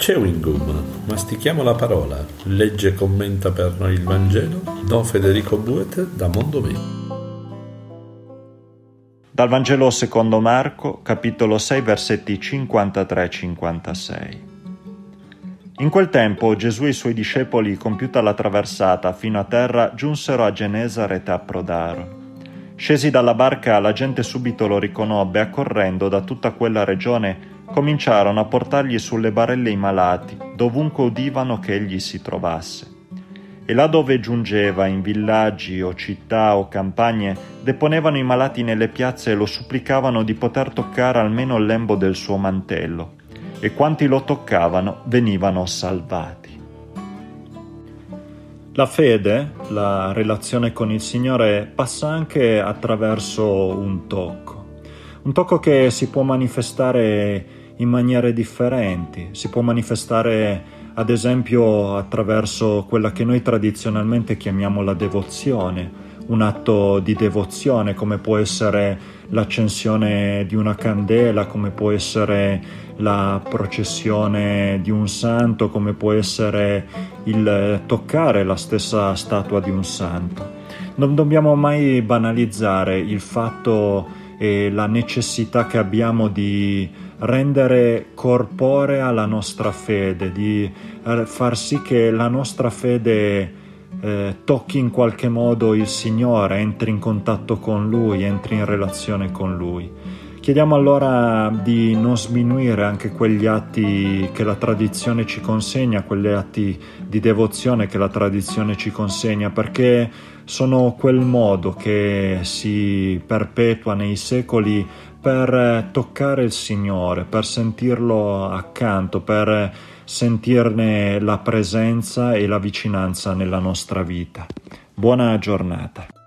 Chewing Gum, mastichiamo la parola, legge e commenta per noi il Vangelo, Don Federico Buete da Mondovì. Dal Vangelo secondo Marco, capitolo 6, versetti 53-56. In quel tempo Gesù e i suoi discepoli, compiuta la traversata fino a terra, giunsero a Genesaret e approdarono. Scesi dalla barca, la gente subito lo riconobbe, accorrendo da tutta quella regione cominciarono a portargli sulle barelle i malati, dovunque udivano che egli si trovasse. E là dove giungeva, in villaggi o città o campagne, deponevano i malati nelle piazze e lo supplicavano di poter toccare almeno il lembo del suo mantello, e quanti lo toccavano venivano salvati. La fede, la relazione con il Signore, passa anche attraverso un tocco, un tocco che si può manifestare in maniere differenti. Si può manifestare ad esempio attraverso quella che noi tradizionalmente chiamiamo la devozione, un atto di devozione come può essere l'accensione di una candela, come può essere la processione di un santo, come può essere il toccare la stessa statua di un santo. Non dobbiamo mai banalizzare il fatto e la necessità che abbiamo di rendere corporea la nostra fede, di eh, far sì che la nostra fede eh, tocchi in qualche modo il Signore, entri in contatto con Lui, entri in relazione con Lui. Chiediamo allora di non sminuire anche quegli atti che la tradizione ci consegna, quegli atti di devozione che la tradizione ci consegna, perché sono quel modo che si perpetua nei secoli per toccare il Signore, per sentirlo accanto, per sentirne la presenza e la vicinanza nella nostra vita. Buona giornata.